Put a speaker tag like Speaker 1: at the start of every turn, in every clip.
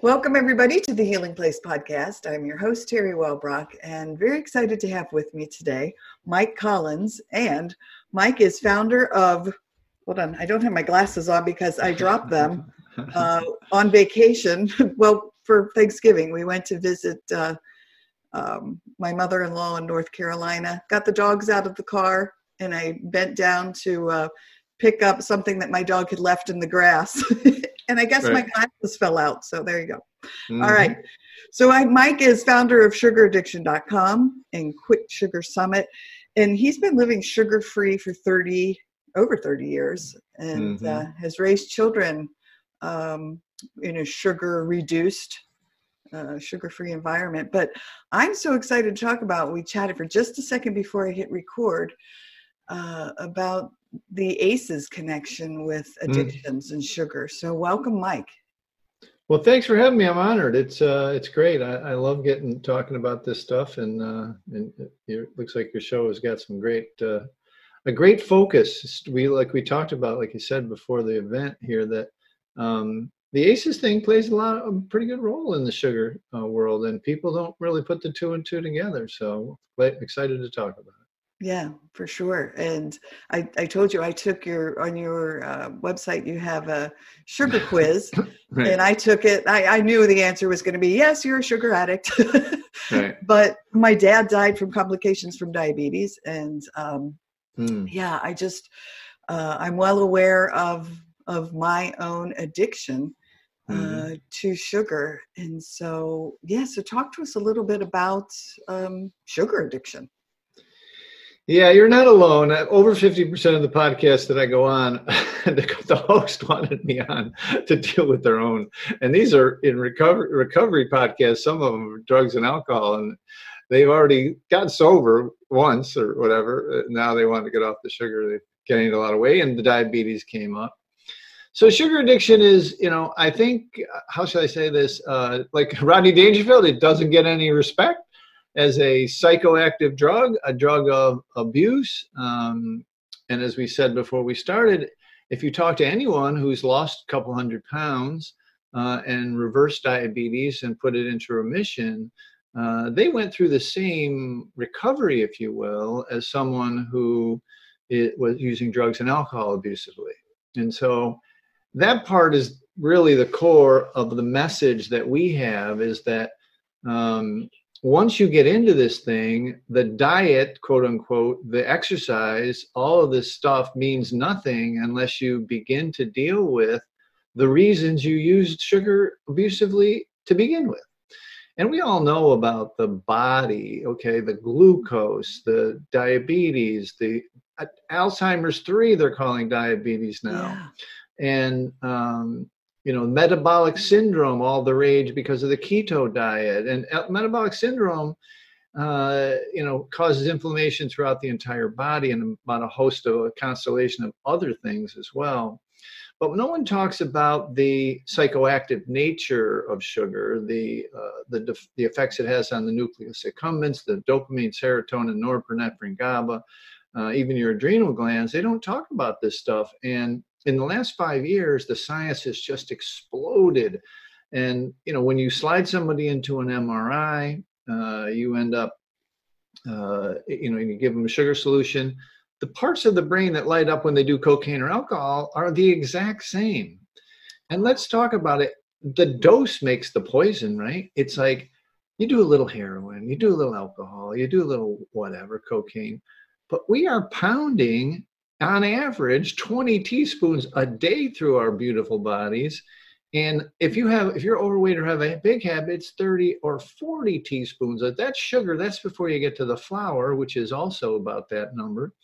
Speaker 1: Welcome, everybody, to the Healing Place podcast. I'm your host, Terry Wellbrock, and very excited to have with me today Mike Collins. And Mike is founder of, hold on, I don't have my glasses on because I dropped them uh, on vacation. well, for Thanksgiving, we went to visit uh, um, my mother in law in North Carolina, got the dogs out of the car, and I bent down to uh, pick up something that my dog had left in the grass. and I guess right. my glasses fell out. So there you go. Mm-hmm. All right. So I, Mike is founder of sugaraddiction.com and Quit Sugar Summit. And he's been living sugar free for 30, over 30 years and mm-hmm. uh, has raised children um, in a sugar reduced, uh, sugar free environment. But I'm so excited to talk about, we chatted for just a second before I hit record uh, about the ACEs connection with mm. addictions mm. and sugar. So welcome, Mike.
Speaker 2: Well, thanks for having me. I'm honored. It's uh, it's great. I, I love getting talking about this stuff, and uh, and it looks like your show has got some great uh, a great focus. We like we talked about, like you said before the event here, that um, the ACEs thing plays a lot a pretty good role in the sugar uh, world, and people don't really put the two and two together. So excited to talk about it.
Speaker 1: Yeah, for sure. And I, I told you I took your on your uh, website you have a sugar quiz, right. and I took it. I, I knew the answer was going to be yes, you're a sugar addict. right. But my dad died from complications from diabetes, and um, mm. yeah, I just uh, I'm well aware of of my own addiction mm-hmm. uh, to sugar, and so yeah. So talk to us a little bit about um, sugar addiction.
Speaker 2: Yeah, you're not alone. Uh, over 50% of the podcasts that I go on, the, host wanted me on to deal with their own. And these are in recovery, recovery podcasts, some of them are drugs and alcohol. And they've already got sober once or whatever. Uh, now they want to get off the sugar. They're getting a lot of weight, and the diabetes came up. So sugar addiction is, you know, I think, uh, how should I say this? Uh, like Rodney Dangerfield, it doesn't get any respect as a psychoactive drug, a drug of abuse. Um, and as we said before we started, if you talk to anyone who's lost a couple hundred pounds uh, and reversed diabetes and put it into remission, uh, they went through the same recovery, if you will, as someone who it was using drugs and alcohol abusively. And so that part is really the core of the message that we have is that um, once you get into this thing, the diet, quote unquote, the exercise, all of this stuff means nothing unless you begin to deal with the reasons you used sugar abusively to begin with. And we all know about the body, okay, the glucose, the diabetes, the uh, Alzheimer's 3, they're calling diabetes now. Yeah. And um, you know, metabolic syndrome, all the rage because of the keto diet. And uh, metabolic syndrome, uh, you know, causes inflammation throughout the entire body and about a host of a constellation of other things as well. But no one talks about the psychoactive nature of sugar, the, uh, the, the effects it has on the nucleus accumbens, the dopamine, serotonin, norepinephrine, GABA, uh, even your adrenal glands. They don't talk about this stuff. And in the last five years, the science has just exploded. And you know, when you slide somebody into an MRI, uh, you end up, uh, you know, you give them a sugar solution. The parts of the brain that light up when they do cocaine or alcohol are the exact same. And let's talk about it. The dose makes the poison, right? It's like you do a little heroin, you do a little alcohol, you do a little whatever, cocaine but we are pounding on average 20 teaspoons a day through our beautiful bodies. And if you have if you're overweight or have a big habit it's 30 or 40 teaspoons. That's sugar. That's before you get to the flour which is also about that number.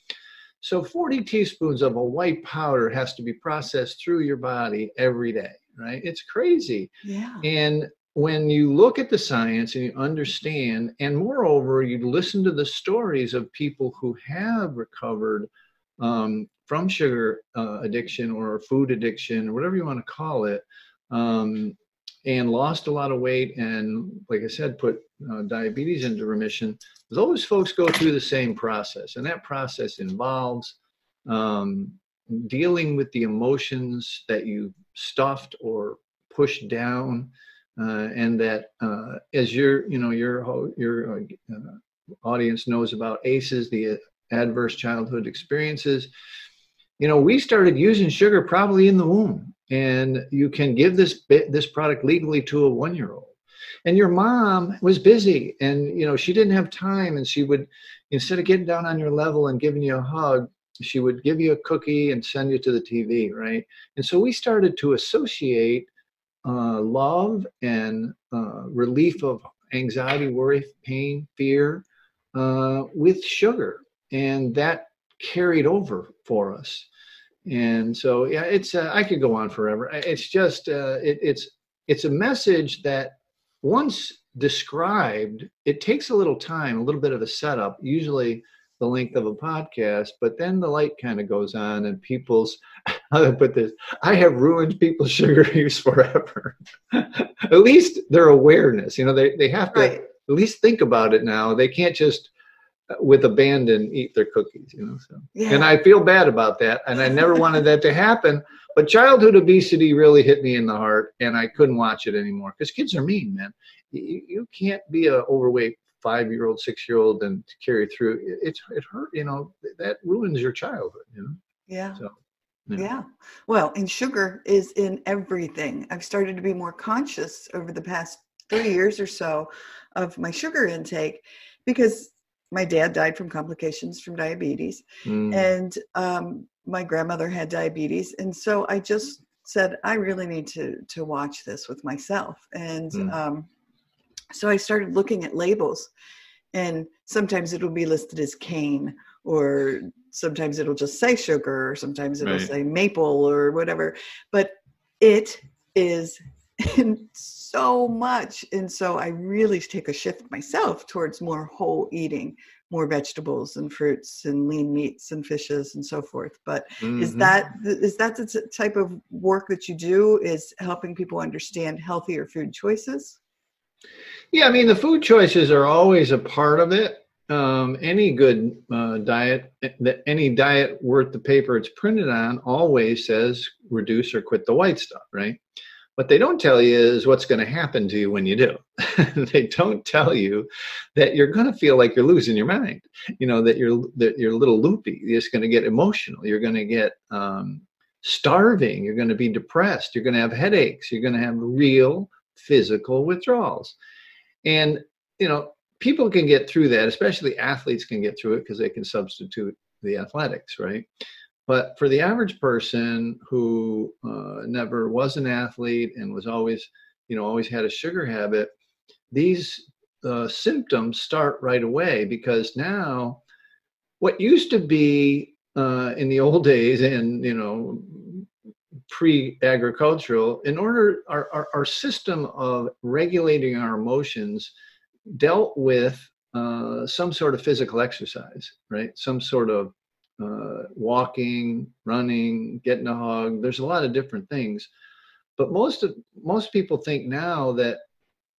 Speaker 2: So 40 teaspoons of a white powder has to be processed through your body every day right? It's crazy.
Speaker 1: Yeah.
Speaker 2: and when you look at the science and you understand, and moreover, you listen to the stories of people who have recovered um, from sugar uh, addiction or food addiction, or whatever you want to call it, um, and lost a lot of weight, and like I said, put uh, diabetes into remission, those folks go through the same process. And that process involves um, dealing with the emotions that you stuffed or pushed down uh, and that uh, as your you know your your uh, audience knows about ACEs, the adverse childhood experiences. You know, we started using sugar probably in the womb, and you can give this bit, this product legally to a one year old. And your mom was busy, and you know she didn't have time, and she would instead of getting down on your level and giving you a hug, she would give you a cookie and send you to the TV, right? And so we started to associate uh, love and uh, relief of anxiety, worry, pain, fear uh, with sugar, and that carried over for us. And so, yeah, it's uh, I could go on forever. It's just uh, it, it's it's a message that once described, it takes a little time, a little bit of a setup, usually the length of a podcast, but then the light kind of goes on and people's, how to put this, I have ruined people's sugar use forever. at least their awareness, you know, they, they have to
Speaker 1: Right.
Speaker 2: at least think about it now. They can't just with abandon eat their cookies, you know, so.
Speaker 1: Yeah.
Speaker 2: And I feel bad about that. And I never wanted that to happen. But childhood obesity really hit me in the heart, and I couldn't watch it anymore because kids are mean, man. You, you can't be a overweight five year old, six year old and carry through. It, it's it hurt, you know, that ruins your childhood, you know.
Speaker 1: yeah.
Speaker 2: So,
Speaker 1: Yeah. Well, and sugar is in everything. I've started to be more conscious over the past three years or so of my sugar intake because my dad died from complications from diabetes
Speaker 2: mm,
Speaker 1: and um, my grandmother had diabetes. And so I just said, I really need to, to watch this with myself. And
Speaker 2: Mm.
Speaker 1: um, so I started looking at labels and sometimes it'll be listed as cane or sometimes it'll just say sugar or sometimes it'll
Speaker 2: Right.
Speaker 1: say maple or whatever but it is in so much and so i really take a shift myself towards more whole eating more vegetables and fruits and lean meats and fishes and so forth but is
Speaker 2: mhm.
Speaker 1: that is that the type of work that you do is helping people understand healthier food choices
Speaker 2: Yeah, I mean, the food choices are always a part of it. Um, any good uh, diet, that any diet worth the paper it's printed on, always says reduce or quit the white stuff, right? What they don't tell you is what's going to happen to you when you do. they don't tell you that you're going to feel like you're losing your mind. You know that you're that you're a little loopy. You're just going to get emotional. You're going to get um, starving. You're going to be depressed. You're going to have headaches. You're going to have real physical withdrawals. And, you know, people can get through that, especially athletes can get through it because they can substitute the athletics, right? But for the average person who uh, never was an athlete and was always, you know, always had a sugar habit, these uh, symptoms start right away because now what used to be uh, in the old days and, you know, pre-agricultural in order our, our, our system of regulating our emotions dealt with uh, some sort of physical exercise right? Some sort of uh, walking running getting a hug there's a lot of different things but most of most people think now that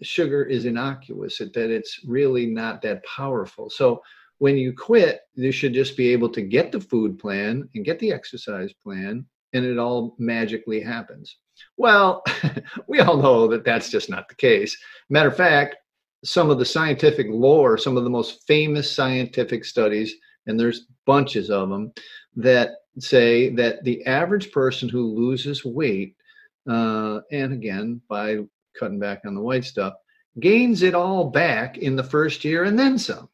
Speaker 2: sugar is innocuous that that it's really not that powerful so when you quit you should just be able to get the food plan and get the exercise plan and it all magically happens. Well, we all know that that's just not the case. Matter of fact, some of the scientific lore, some of the most famous scientific studies, and there's bunches of them, that say that the average person who loses weight, uh, and again, by cutting back on the white stuff, gains it all back in the first year and then some.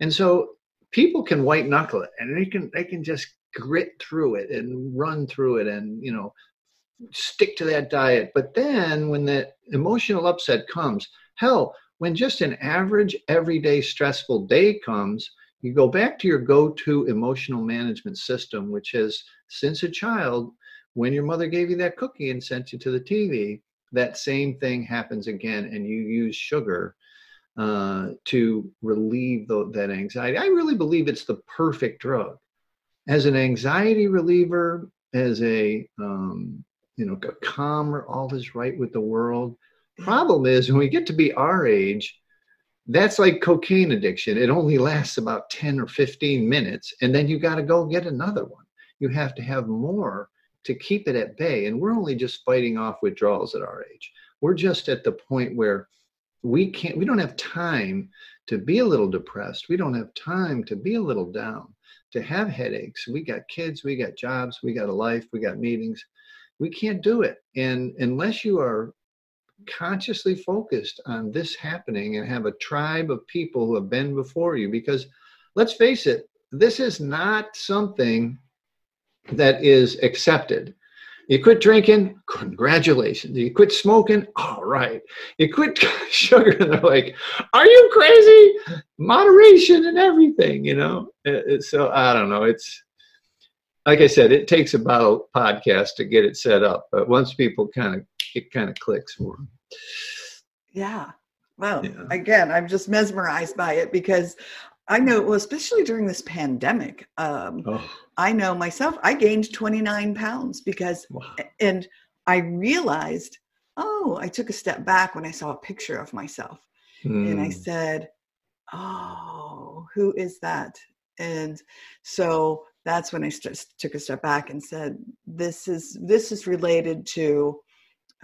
Speaker 2: And so people can white knuckle it and they can they can just grit through it and run through it and you know stick to that diet but then when the emotional upset comes hell when just an average everyday stressful day comes you go back to your go-to emotional management system which has since a child when your mother gave you that cookie and sent you to the tv that same thing happens again and you use sugar uh, to relieve the, that anxiety. I really believe it's the perfect drug. As an anxiety reliever, as a um, you know, a calmer, all is right with the world. Problem is, when we get to be our age, that's like cocaine addiction. It only lasts about 10 or 15 minutes, and then you got to go get another one. You have to have more to keep it at bay. And we're only just fighting off withdrawals at our age. We're just at the point where we can't we don't have time to be a little depressed we don't have time to be a little down to have headaches we got kids we got jobs we got a life we got meetings we can't do it and unless you are consciously focused on this happening and have a tribe of people who have been before you because let's face it this is not something that is accepted you quit drinking, congratulations. You quit smoking, all right. You quit sugar, and they're like, are you crazy? Moderation and everything, you know? Uh, uh, so I don't know. It's like I said, it takes about a podcast to get it set up, but once people kind of, it kind of clicks for them.
Speaker 1: Yeah. Well, yeah. again, I'm just mesmerized by it because I know, well, especially during this pandemic, um, oh. I know myself, I gained 29 pounds because, wow. and I realized, oh, I took a step back when I saw a picture of myself mm. and I hmm. said, oh, who is that? And so that's when I st- took a step back and said, this is, this is related to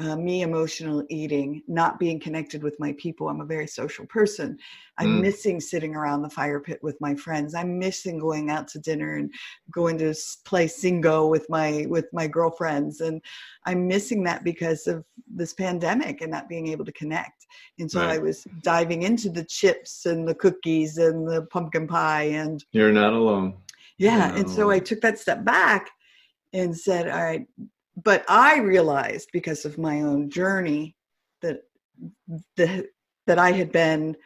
Speaker 1: uh, me emotional eating, not being connected with my people. I'm a very social person. I'm mm. missing sitting around the fire pit with my friends. I'm missing going out to dinner and going to play singo with my with my girlfriends. And I'm missing that because of this pandemic and not being able to connect. And so right. I was diving into the chips and the cookies and the pumpkin pie and
Speaker 2: you're not alone.
Speaker 1: Yeah. Not and alone. so I took that step back and said, all right, but I realized because of my own journey that the, that I had been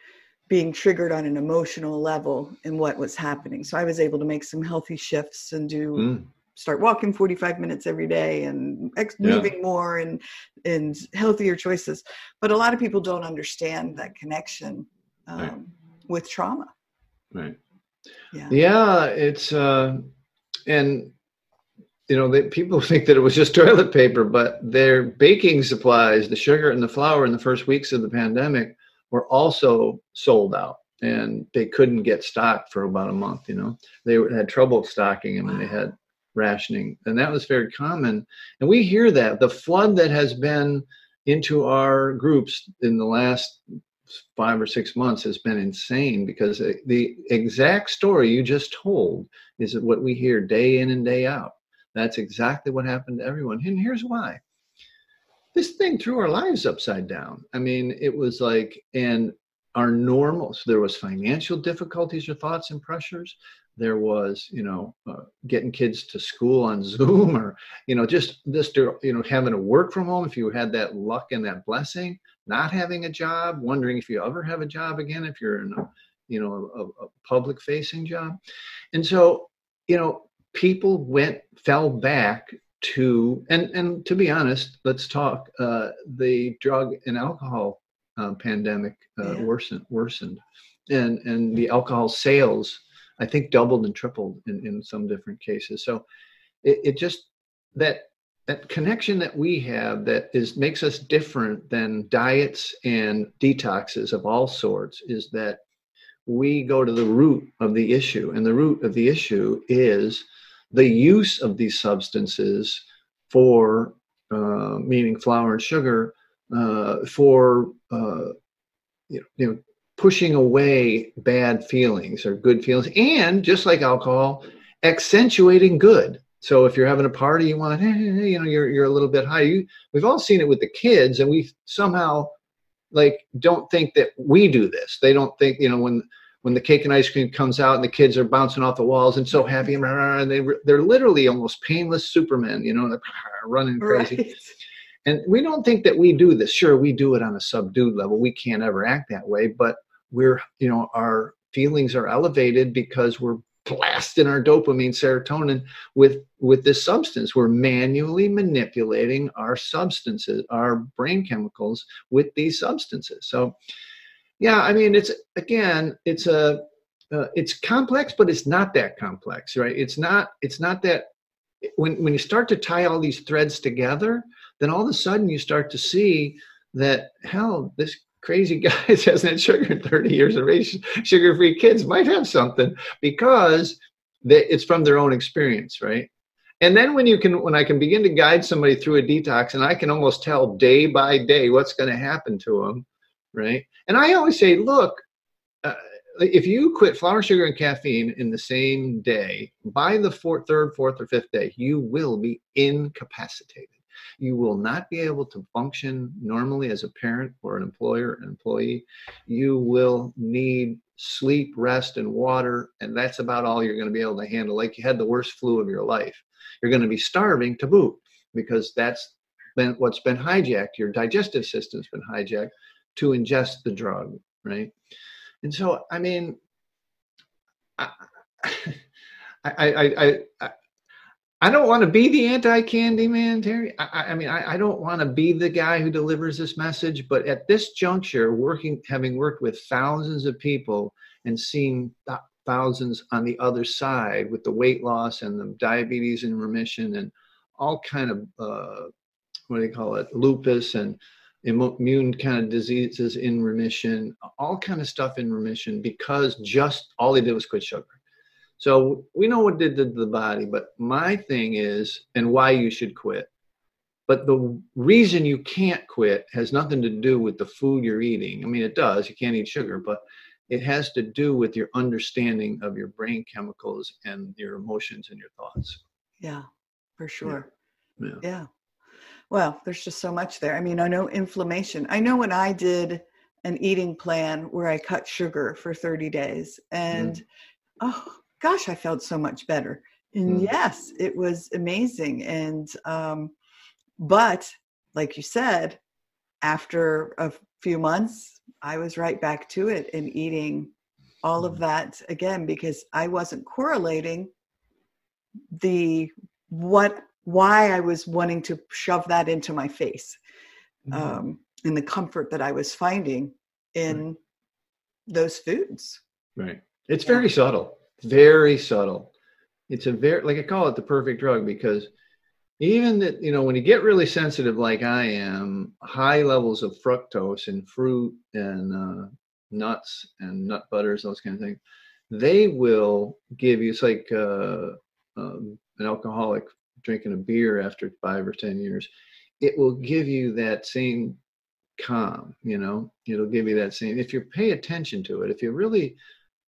Speaker 1: being triggered on an emotional level in what was happening. So I was able to make some healthy shifts and do mm. start walking 45 minutes every day and ex- yeah. moving more and and healthier choices. But a lot of people don't understand that connection um, right. with trauma.
Speaker 2: Right. Yeah. Yeah. It's uh, and you know, people think that it was just toilet paper, but their baking supplies, the sugar and the flour in the first weeks of the pandemic were also sold out and they couldn't get stock for about a month, you know. They had trouble stocking them and they had rationing. And that was very common. And we hear that the flood that has been into our groups in the last five or six months has been insane because uh, the exact story you just told is what we hear day in and day out that's exactly what happened to everyone. And here's why. This thing threw our lives upside down. I mean, it was like, and our normal, so there was financial difficulties or thoughts and pressures. There was, you know, uh, getting kids to school on Zoom or, you know, just, just, you know, having to work from home if you had that luck and that blessing, not having a job, wondering if you ever have a job again, if you're in a, you know, a, a public facing job. And so, you know, people went fell back to and and to be honest let's talk uh, the drug and alcohol uh, pandemic uh, yeah. worsened worsened. And and the alcohol sales i think doubled and tripled in, in some different cases. So it, it just that that connection that we have that is makes us different than diets and detoxes of all sorts is that we go to the root of the issue and the root of the issue is the use of these substances for, uh, meaning flour and sugar, uh, for uh, you, know, you know, pushing away bad feelings or good feelings, and just like alcohol, accentuating good. So if you're having a party, you want hey, you know, you're you're a little bit high. You, we've all seen it with the kids, and we somehow like don't think that we do this. They don't think, you know, when when the cake and ice cream comes out and the kids are bouncing off the walls and so mm-hmm. happy and they they're literally almost painless supermen you know they're running crazy. Right. and we don't think that we do this. Sure we do it on a subdued level. We can't ever act that way but we're you know our feelings are elevated because we're blasting our dopamine serotonin with with this substance. We're manually manipulating our substances our brain chemicals with these substances. So yeah i mean it's again it's a uh, it's complex but it's not that complex right? It's not it's not that when when you start to tie all these threads together then all of a sudden you start to see that hell this crazy guy hasn't had sugar in 30 years of age sugar free kids might have something because they, it's from their own experience right? And then when you can when i can begin to guide somebody through a detox and i can almost tell day by day what's going to happen to them right and i always say look uh, if you quit flour sugar and caffeine in the same day by the fourth third fourth or fifth day you will be incapacitated you will not be able to function normally as a parent or an employer, an employee. You will need sleep, rest, and water, and that's about all you're going to be able to handle. Like you had the worst flu of your life. You're going to be starving to boot because that's been what's been hijacked. Your digestive system's been hijacked to ingest the drug, right? And so, I mean, I, I, I, I, don't want to be the anti-candy man, Terry. I, I mean, I, don't want to be the guy who delivers this message. But at this juncture, working, having worked with thousands of people and seen th- thousands on the other side with the weight loss and the diabetes in remission and all kind of uh, what do you call it, lupus and immune kind of diseases in remission, all kind of stuff in remission because just all they did was quit sugar. So we know what did to the body, but my thing is, and why you should quit. But the reason you can't quit has nothing to do with the food you're eating. I mean, it does. You can't eat sugar, but it has to do with your understanding of your brain chemicals and your emotions and your thoughts.
Speaker 1: Yeah, for sure. Yeah. yeah. yeah. Well, there's just so much there. I mean, I know inflammation. I know when I did an eating plan where I cut sugar for 30 days and mm. oh gosh, I felt so much better. And mm. yes, it was amazing. And, um, but like you said, after a few months, I was right back to it and eating all of mm. that again because I wasn't correlating the what why I was wanting to shove that into my face mm. um, and the comfort that I was finding in right. those foods.
Speaker 2: Right. It's yeah. very subtle very subtle. It's a very like I call it the perfect drug because even that you know when you get really sensitive like I am, high levels of fructose in fruit and uh, nuts and nut butters, those kind of things, they will give you. It's like uh, um, an alcoholic drinking a beer after five or ten years. It will give you that same calm. You know, it'll give you that same. If you pay attention to it, if you really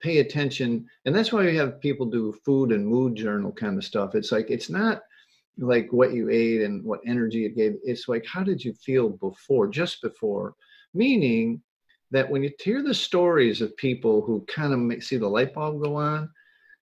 Speaker 2: pay attention and that's why we have people do food and mood journal kind of stuff it's like it's not like what you ate and what energy it gave it's like how did you feel before just before meaning that when you hear the stories of people who kind of make, see the light bulb go on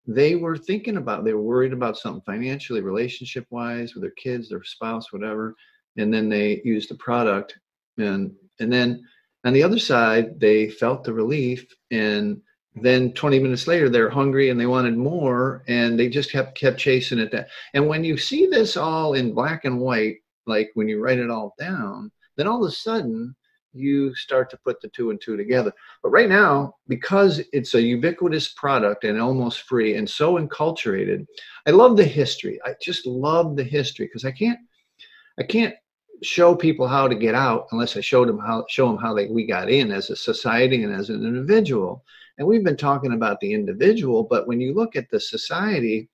Speaker 2: they were thinking about they were worried about something financially relationship wise with their kids their spouse whatever and then they used the product and and then on the other side they felt the relief and then 20 minutes later they're hungry and they wanted more and they just kept kept chasing it down. And when you see this all in black and white like when you write it all down then all of a sudden you start to put the two and two together. But right now because it's a ubiquitous product and almost free and so enculturated i love the history. I just love the history because i can't i can't show people how to get out unless i showed them how show them how they, we got in as a society and as an individual. And we've been talking about the individual, but when you look at the society,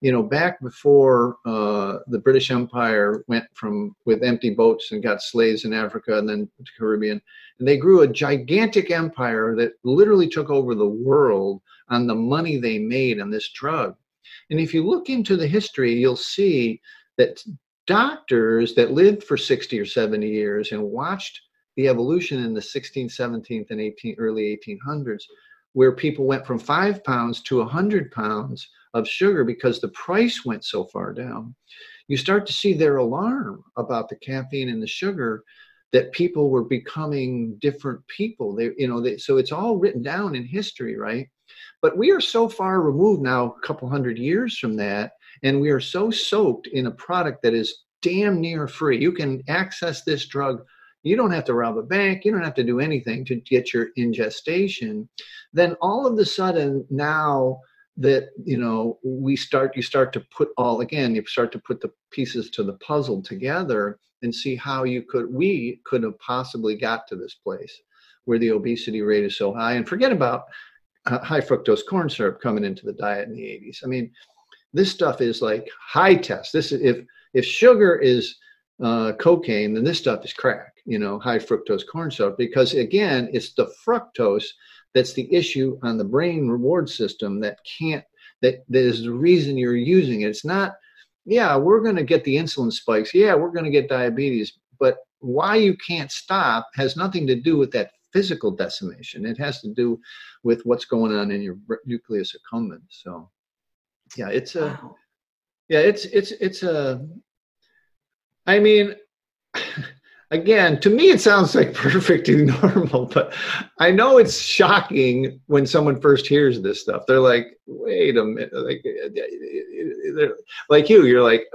Speaker 2: you know, back before uh, the British Empire went from with empty boats and got slaves in Africa and then the Caribbean, and they grew a gigantic empire that literally took over the world on the money they made on this drug. And if you look into the history, you'll see that doctors that lived for 60 or 70 years and watched the evolution in the 16th, 17th, and 18, early 1800s where people went from five pounds to a hundred pounds of sugar because the price went so far down. You start to see their alarm about the caffeine and the sugar that people were becoming different people. They, you know, they, so it's all written down in history, right? But we are so far removed now, a couple hundred years from that, and we are so soaked in a product that is damn near free. You can access this drug. You don't have to rob a bank. You don't have to do anything to get your ingestation. Then all of a sudden now that you know we start you start to put all again you start to put the pieces to the puzzle together and see how you could we could have possibly got to this place where the obesity rate is so high. And forget about uh, high fructose corn syrup coming into the diet in the 80s i mean this stuff is like high test. This is if if sugar is uh, cocaine then this stuff is crack you know high fructose corn syrup because again it's the fructose that's the issue on the brain reward system that can't that, that is the reason you're using it. It's not yeah we're going to get the insulin spikes. Yeah we're going to get diabetes but why you can't stop has nothing to do with that physical decimation. It has to do with what's going on in your nucleus accumbens so yeah it's a wow. yeah it's it's it's a i mean again to me it sounds like perfectly normal but i know it's shocking when someone first hears this stuff they're like wait a minute like like you you're like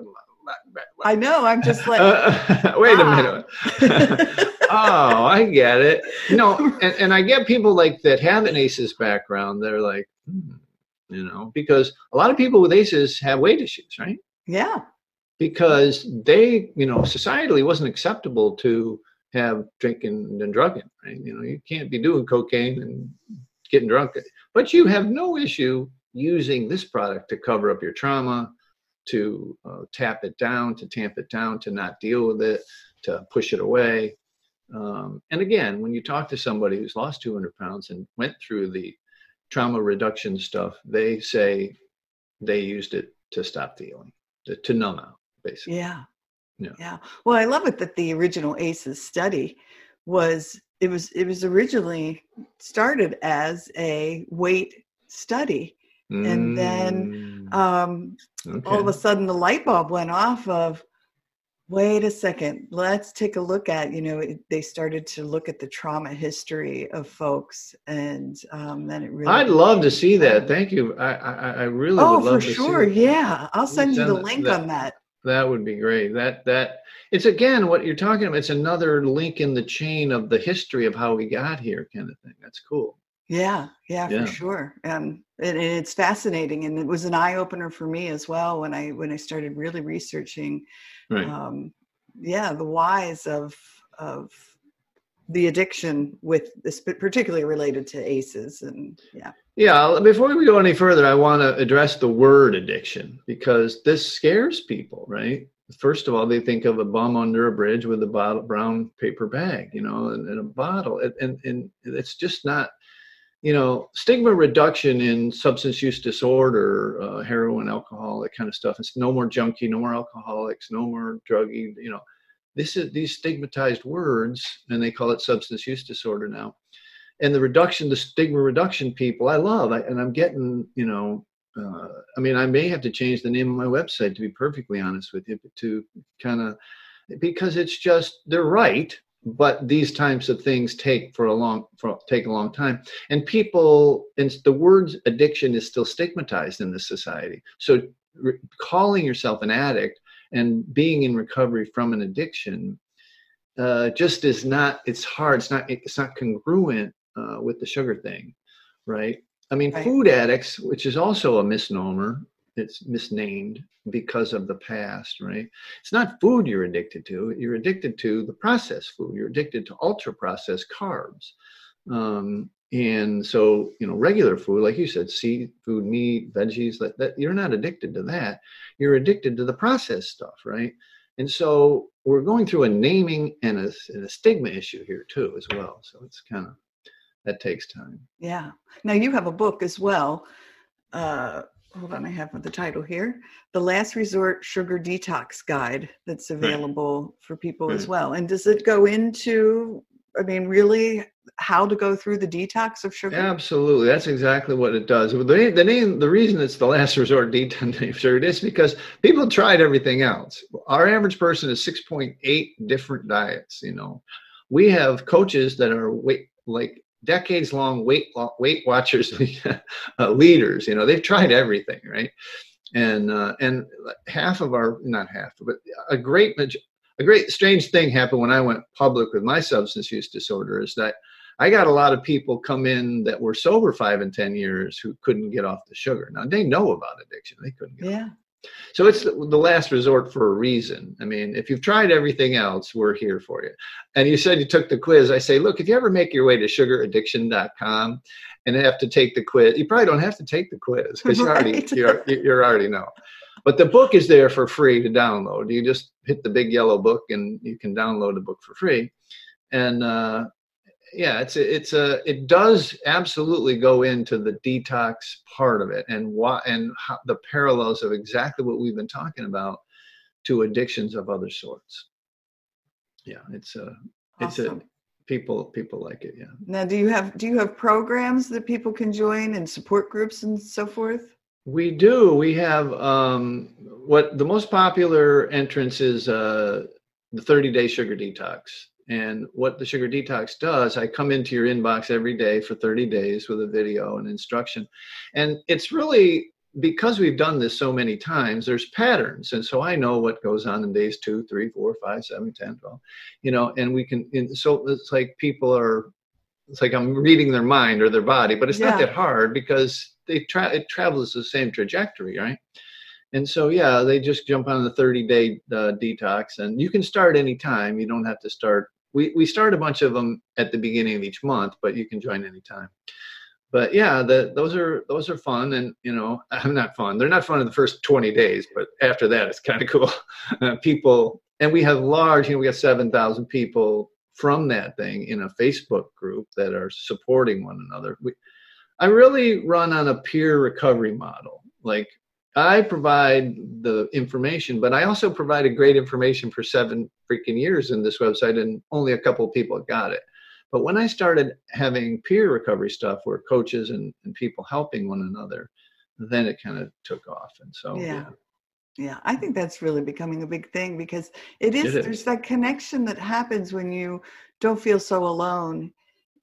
Speaker 1: i know i'm just like
Speaker 2: uh, wait a minute oh i get it no and, and i get people like that have an aces background they're like hmm you know, because a lot of people with ACEs have weight issues, right?
Speaker 1: Yeah.
Speaker 2: Because they, you know, societally wasn't acceptable to have drinking and drugging, right? You know, you can't be doing cocaine and getting drunk, but you have no issue using this product to cover up your trauma, to uh, tap it down, to tamp it down, to not deal with it, to push it away. Um, and again, when you talk to somebody who's lost 200 pounds and went through the trauma reduction stuff, they say they used it to stop feeling, to, to numb out, basically.
Speaker 1: Yeah. Yeah. Yeah. Well, I love it that the original ACEs study was it was it was originally started as a weight study. And then mm. um, okay. all of a sudden the light bulb went off of wait a second let's take a look at you know they started to look at the trauma history of folks and um, then it really
Speaker 2: i'd love to see that thank you i i, I really oh
Speaker 1: for sure yeah i'll send you the link
Speaker 2: that,
Speaker 1: on that
Speaker 2: that would be great. That that it's again what you're talking about it's another link in the chain of the history of how we got here kind of thing. That's cool.
Speaker 1: Yeah yeah, yeah. for sure. Um, and, and it's fascinating and it was an eye-opener for me as well when i when i started really researching right. um, yeah the whys of of the addiction with this particularly related to aces and yeah
Speaker 2: yeah before we go any further i want to address the word addiction because this scares people right first of all they think of a bum under a bridge with a bottle brown paper bag you know and, and a bottle and, and, and it's just not you know, stigma reduction in substance use disorder, uh, heroin, alcohol, that kind of stuff. It's no more junkie, no more alcoholics, no more druggie. You know, this is these stigmatized words, and they call it substance use disorder now. And the reduction, the stigma reduction people, I love, I, and I'm getting, you know, uh, I mean, I may have to change the name of my website to be perfectly honest with you, to kind of because it's just they're right but these types of things take for a long for take a long time. And people and the word addiction is still stigmatized in this society. So re- calling yourself an addict and being in recovery from an addiction uh, just is not it's hard it's not it's not congruent uh, with the sugar thing right i mean right. food addicts which is also a misnomer it's misnamed because of the past, right? It's not food you're addicted to. You're addicted to the processed food. You're addicted to ultra processed carbs. Um, and so, you know, regular food, like you said, seafood, meat, veggies, that, that you're not addicted to that. You're addicted to the processed stuff, right? And so we're going through a naming and a, and a stigma issue here too, as well. So it's kind of that takes time.
Speaker 1: Yeah. Now you have a book as well. Uh, hold on, I have the title here The Last Resort Sugar Detox Guide that's available right. for people right. as well. And does it go into, I mean, really how to go through the detox of sugar?
Speaker 2: Absolutely, that's exactly what it does. The, the name, the reason it's the last resort detox of sugar is because people tried everything else. Our average person is six point eight different diets. You know, we have coaches that are weight like decades long weight weight watchers uh, leaders. You know, they've tried everything, right? And uh, and half of our not half, but a great a great strange thing happened when I went public with my substance use disorder is that I got a lot of people come in that were sober five and 10 years who couldn't get off the sugar. Now they know about addiction. They couldn't get
Speaker 1: yeah.
Speaker 2: Off. So it's the, last resort for a reason. I mean, if you've tried everything else, we're here for you. And you said you took the quiz. I say, look, if you ever make your way to sugaraddiction.com and have to take the quiz, you probably don't have to take the quiz because right. you already you're, you're already know. But the book is there for free to download. You just hit the big yellow book and you can download the book for free. And uh, yeah, it's a, it's a it does absolutely go into the detox part of it and what and how, the parallels of exactly what we've been talking about to addictions of other sorts. Yeah, it's a it's awesome. a people people like it. Yeah.
Speaker 1: Now, do you have do you have programs that people can join and support groups and so forth?
Speaker 2: We do. We have um, what the most popular entrance is uh, the 30 day sugar detox. And what the sugar detox does, I come into your inbox every day for 30 days with a video and instruction. And it's really because we've done this so many times, there's patterns. And so I know what goes on in days two, three, four, five, seven, 10, 12, you know, and we can, so it's like people are, it's like I'm reading their mind or their body, but it's yeah. not that hard because they tra- it travels the same trajectory, right? And so, yeah, they just jump on the 30 day uh, detox, and you can start anytime. You don't have to start. We, we start a bunch of them at the beginning of each month, but you can join anytime. But yeah, the, those are those are fun, and you know, I'm not fun. They're not fun in the first 20 days, but after that, it's kind of cool. Uh, people, and we have large. You know, we got 7,000 people from that thing in a Facebook group that are supporting one another. We, I really run on a peer recovery model. Like I provide the information, but I also provided great information for seven freaking years in this website, and only a couple of people got it. But when I started having peer recovery stuff where coaches and, and people helping one another, then it kind of took off. And so,
Speaker 1: yeah. yeah. Yeah, I think that's really becoming a big thing because it is, it is. there's that connection that happens when you don't feel so alone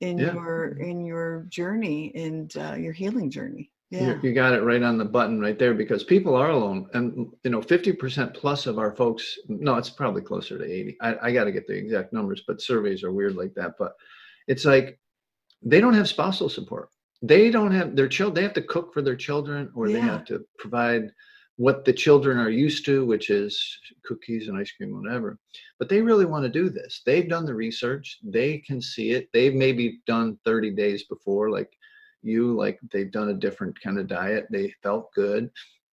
Speaker 1: in yeah. your in your journey and uh, your healing journey yeah
Speaker 2: you, you, got it right on the button right there because people are alone and you know 50% plus of our folks no it's probably closer to 80 i, I got to get the exact numbers but surveys are weird like that but it's like they don't have spousal support they don't have their child they have to cook for their children or yeah. they have to provide what the children are used to, which is cookies and ice cream, whatever. But they really want to do this. They've done the research. They can see it. They've maybe done 30 days before, like you, like they've done a different kind of diet. They felt good.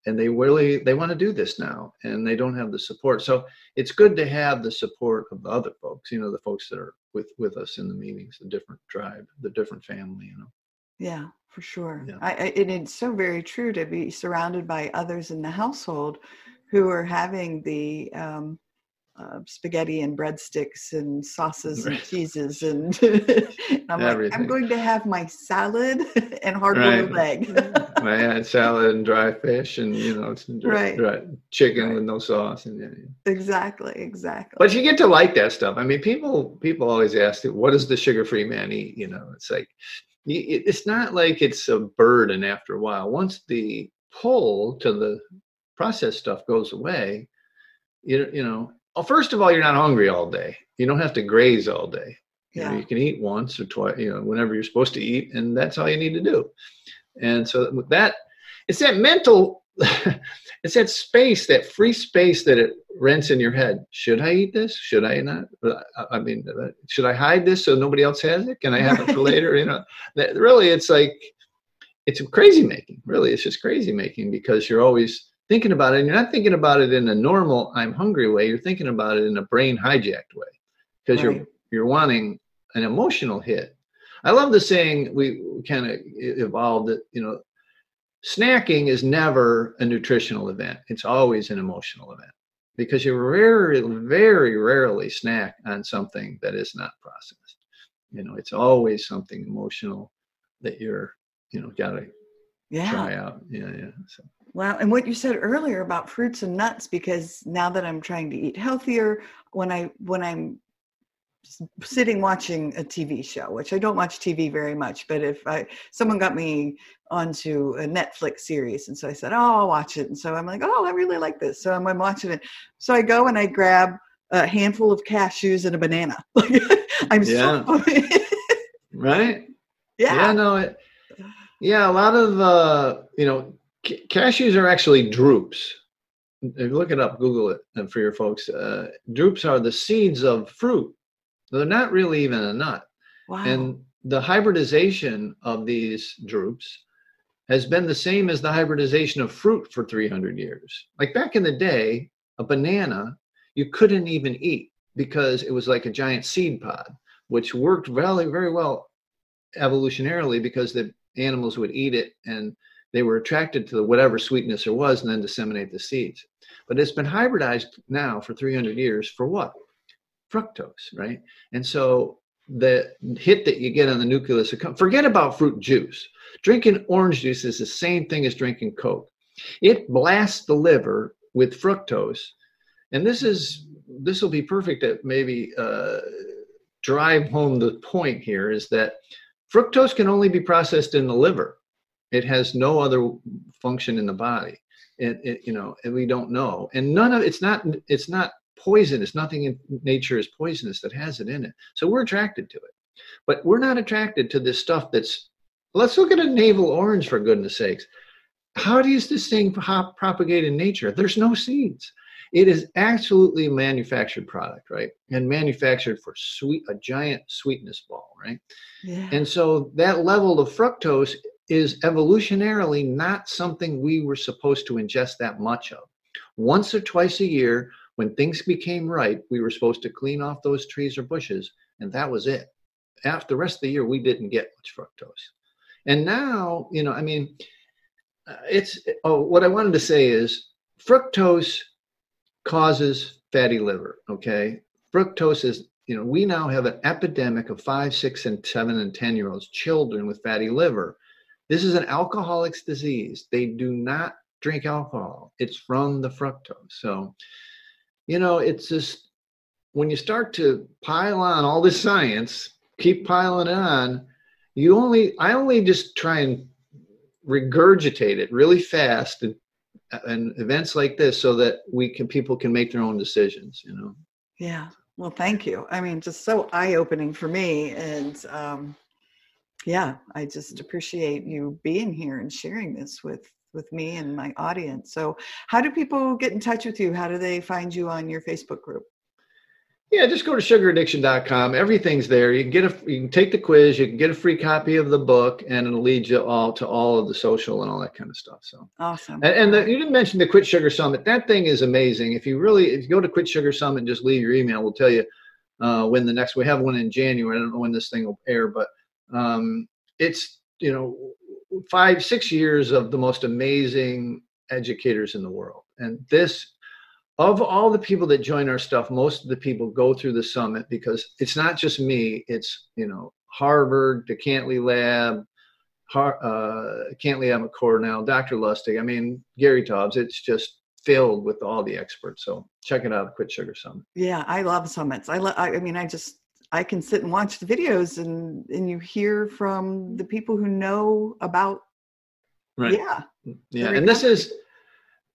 Speaker 2: And they really they want to do this now and they don't have the support. So it's good to have the support of the other folks, you know, the folks that are with with us in the meetings, the different tribe, the different family, you know.
Speaker 1: Yeah, for sure. Yeah. I, I, and it's so very true to be surrounded by others in the household who are having the um, uh, spaghetti and breadsticks and sauces right. and cheeses and, I'm like I'm going to have my salad and hard boiled right. egg.
Speaker 2: I had salad and dry fish and you know dry, right. dry chicken right. with no sauce and yeah.
Speaker 1: exactly exactly.
Speaker 2: But you get to like that stuff. I mean, people people always ask, you "What does the sugar free man eat?" You know, it's like it's not like it's a burden after a while. Once the pull to the processed stuff goes away, you, you know, well, first of all, you're not hungry all day. You don't have to graze all day. You, yeah. know, you can eat once or twice, you know, whenever you're supposed to eat, and that's all you need to do. And so that it's that mental it's that space, that free space that it rents in your head. Should I eat this? Should I not? Uh, I mean, uh, should I hide this so nobody else has it? Can I have it for later? You know, that really, it's like it's crazy making. Really, it's just crazy making because you're always thinking about it, and you're not thinking about it in a normal "I'm hungry" way. You're thinking about it in a brain hijacked way because right. you're you're wanting an emotional hit. I love the saying we kind of evolved that you know snacking is never a nutritional event. It's always an emotional event because you very very rarely snack on something that is not processed. You know, it's always something emotional that you're, you know, gotta
Speaker 1: Yeah.
Speaker 2: try out. Yeah, yeah. So
Speaker 1: Wow. And what you said earlier about fruits and nuts, because now that I'm trying to eat healthier, when I when I'm sitting watching a TV show, which I don't watch TV very much, but if I someone got me onto a Netflix series, and so I said, "Oh, I'll watch it," and so I'm like, "Oh, I really like this," so I'm, I'm watching it. So I go and I grab a handful of cashews and a banana. I'm
Speaker 2: Yeah.
Speaker 1: so
Speaker 2: right.
Speaker 1: yeah.
Speaker 2: Yeah, no, it, yeah, a lot of uh, you know, ca- cashews are actually drupes. If you look it up, Google it for your folks. Uh, drupes are the seeds of fruit. They're not really even a nut.
Speaker 1: Wow.
Speaker 2: And the hybridization of these drupes has been the same as the hybridization of fruit for 300 years. Like back in the day, a banana you couldn't even eat because it was like a giant seed pod, which worked very, very well evolutionarily because the animals would eat it and they were attracted to whatever sweetness there was and then disseminate the seeds. But it's been hybridized now for 300 years for what? Fructose, right? And so the hit that you get on the nucleus, forget about fruit juice. Drinking orange juice is the same thing as drinking Coke. It blasts the liver with fructose. And this is this will be perfect to maybe uh, drive home the point here is that fructose can only be processed in the liver. It has no other function in the body. It, it you know, and we don't know. And none of it's not it's not poisonous. Nothing in nature is poisonous that has it in it. So we're attracted to it. But we're not attracted to this stuff that's let's look at a navel orange for goodness sakes. How does this thing hop, propagate in nature? There's no seeds. It is absolutely a manufactured product, right? And manufactured for sweet a giant sweetness ball, right?
Speaker 1: yeah.
Speaker 2: And so that level of fructose is evolutionarily not something we were supposed to ingest that much of. Once or twice a year, when things became ripe, we were supposed to clean off those trees or bushes, and that was it. After the rest of the year, we didn't get much fructose. And now, you know, I mean, uh, it's oh, what I wanted to say is fructose causes fatty liver. Okay, fructose is you know we now have an epidemic of five, six, and seven and ten year olds, children with fatty liver. This is an alcoholic's disease. They do not drink alcohol. It's from the fructose. So, you know, it's just when you start to pile on all this science, keep piling on, you only I only just try and regurgitate it really fast and and events like this so that we can people can make their own decisions you know
Speaker 1: Yeah. Well, thank you. I mean, just so eye opening for me. And um, yeah, I just appreciate you being here and sharing this with with me and my audience. So, how do people get in touch with you? How do they find you on your Facebook group?
Speaker 2: yeah just go to sugaraddiction.com everything's there you can get a you can take the quiz you can get a free copy of the book and it'll lead you all to all of the social and all that kind of stuff so
Speaker 1: Awesome.
Speaker 2: and, and the, you didn't mention the quit sugar summit that thing is amazing if you really if you go to quit sugar summit and just leave your email we'll tell you uh, when the next we have one in january i don't know when this thing will air but um, it's you know five six years of the most amazing educators in the world and this of all the people that join our stuff most of the people go through the summit because it's not just me it's you know harvard the cantley lab Har- uh, cantley lab at cornell dr lustig i mean gary Taubes. it's just filled with all the experts so check it out quit sugar summit
Speaker 1: Yeah, I love summits. I love. I mean, I just I can sit and watch the videos and and you hear from the people who know about. right
Speaker 2: Yeah.
Speaker 1: yeah
Speaker 2: and this is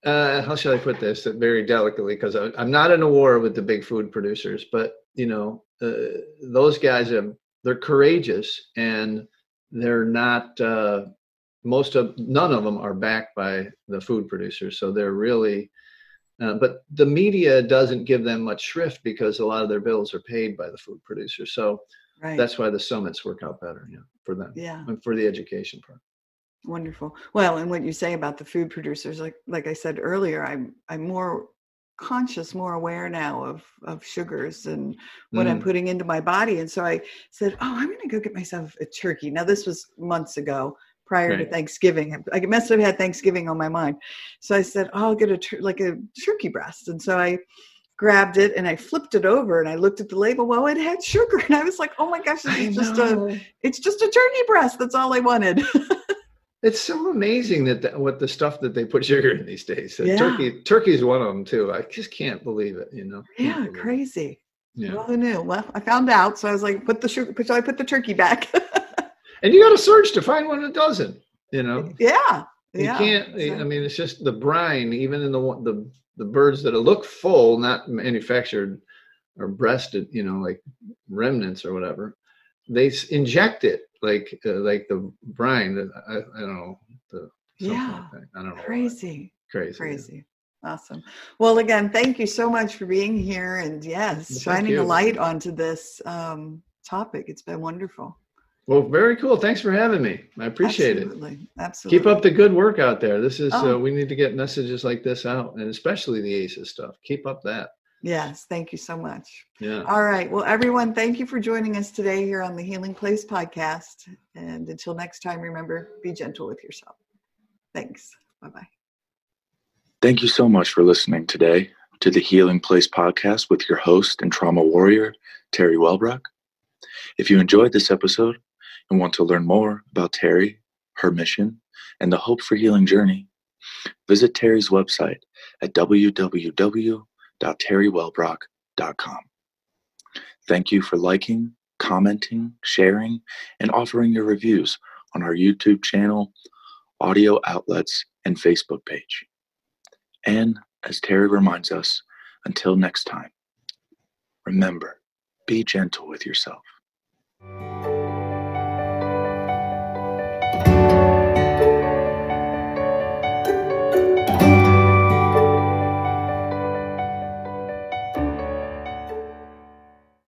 Speaker 2: uh how shall i put this very delicately because i'm not in a war with the big food producers but you know uh, those guys are they're courageous and they're not uh most of none of them are backed by the food producers so they're really uh, but the media doesn't give them much shrift because a lot of their bills are paid by the food producers so
Speaker 1: Right.
Speaker 2: that's why the summits work out better yeah for them
Speaker 1: yeah.
Speaker 2: and for the education part
Speaker 1: Wonderful. Well, and what you say about the food producers, like like I said earlier, I'm I'm more conscious, more aware now of of sugars and what I'm
Speaker 2: Mm.
Speaker 1: putting into my body. And so I said, Oh, I'm gonna go get myself a turkey. Now this was months ago, prior to Thanksgiving. I must have had Thanksgiving on my mind. So I said, oh, I'll get a tur- like a turkey breast. And so I grabbed it and I flipped it over and I looked at the label. Well, it had sugar, and I was like, "Oh my gosh, it's just a it's just a turkey breast. That's all I wanted."
Speaker 2: it's so amazing that the, what the stuff that they put sugar in these days. Uh,
Speaker 1: Yeah.
Speaker 2: Turkey, turkey is one of them too. I just can't believe it. You know. Can't
Speaker 1: yeah,
Speaker 2: it.
Speaker 1: crazy.
Speaker 2: Yeah.
Speaker 1: Well, who knew? Well, I found out, so I was like, "Put the sugar. So I put the turkey back."
Speaker 2: And you got to search to find one that doesn't. You know.
Speaker 1: yeah,
Speaker 2: You
Speaker 1: yeah.
Speaker 2: can't. I mean, it's just the brine. Even in the the the birds that look full, not manufactured or breasted, you know, like remnants or whatever, they inject it like uh, like the brine. that- I, I don't know. The,
Speaker 1: Yeah.
Speaker 2: like. I don't know.
Speaker 1: crazy.
Speaker 2: Crazy. yeah.
Speaker 1: Crazy. Awesome. Well, again, thank you so much for being here and yes,
Speaker 2: Well,
Speaker 1: shining a light onto this um, topic. It's been wonderful.
Speaker 2: Well, very cool. Thanks for having me. I appreciate it.
Speaker 1: Absolutely. Absolutely.
Speaker 2: Keep up the good work out there. This is
Speaker 1: Oh.
Speaker 2: uh, we need to get messages like this out, and especially the ACEs stuff. Keep up that.
Speaker 1: Yes. Thank you so much.
Speaker 2: Yeah.
Speaker 1: All right. Well, everyone, thank you for joining us today here on the Healing Place podcast. And until next time, remember be gentle with yourself. Thanks. Bye bye.
Speaker 3: Thank you so much for listening today to the Healing Place podcast with your host and trauma warrior, Terry Wellbrock. If you enjoyed this episode and want to learn more about Terry, her mission, and the Hope for Healing journey, visit Terry's website at www.terrywellbrock.com. Thank you for liking, commenting, sharing, and offering your reviews on our YouTube channel, audio outlets, and Facebook page. And as Terry reminds us, until next time, remember, be gentle with yourself.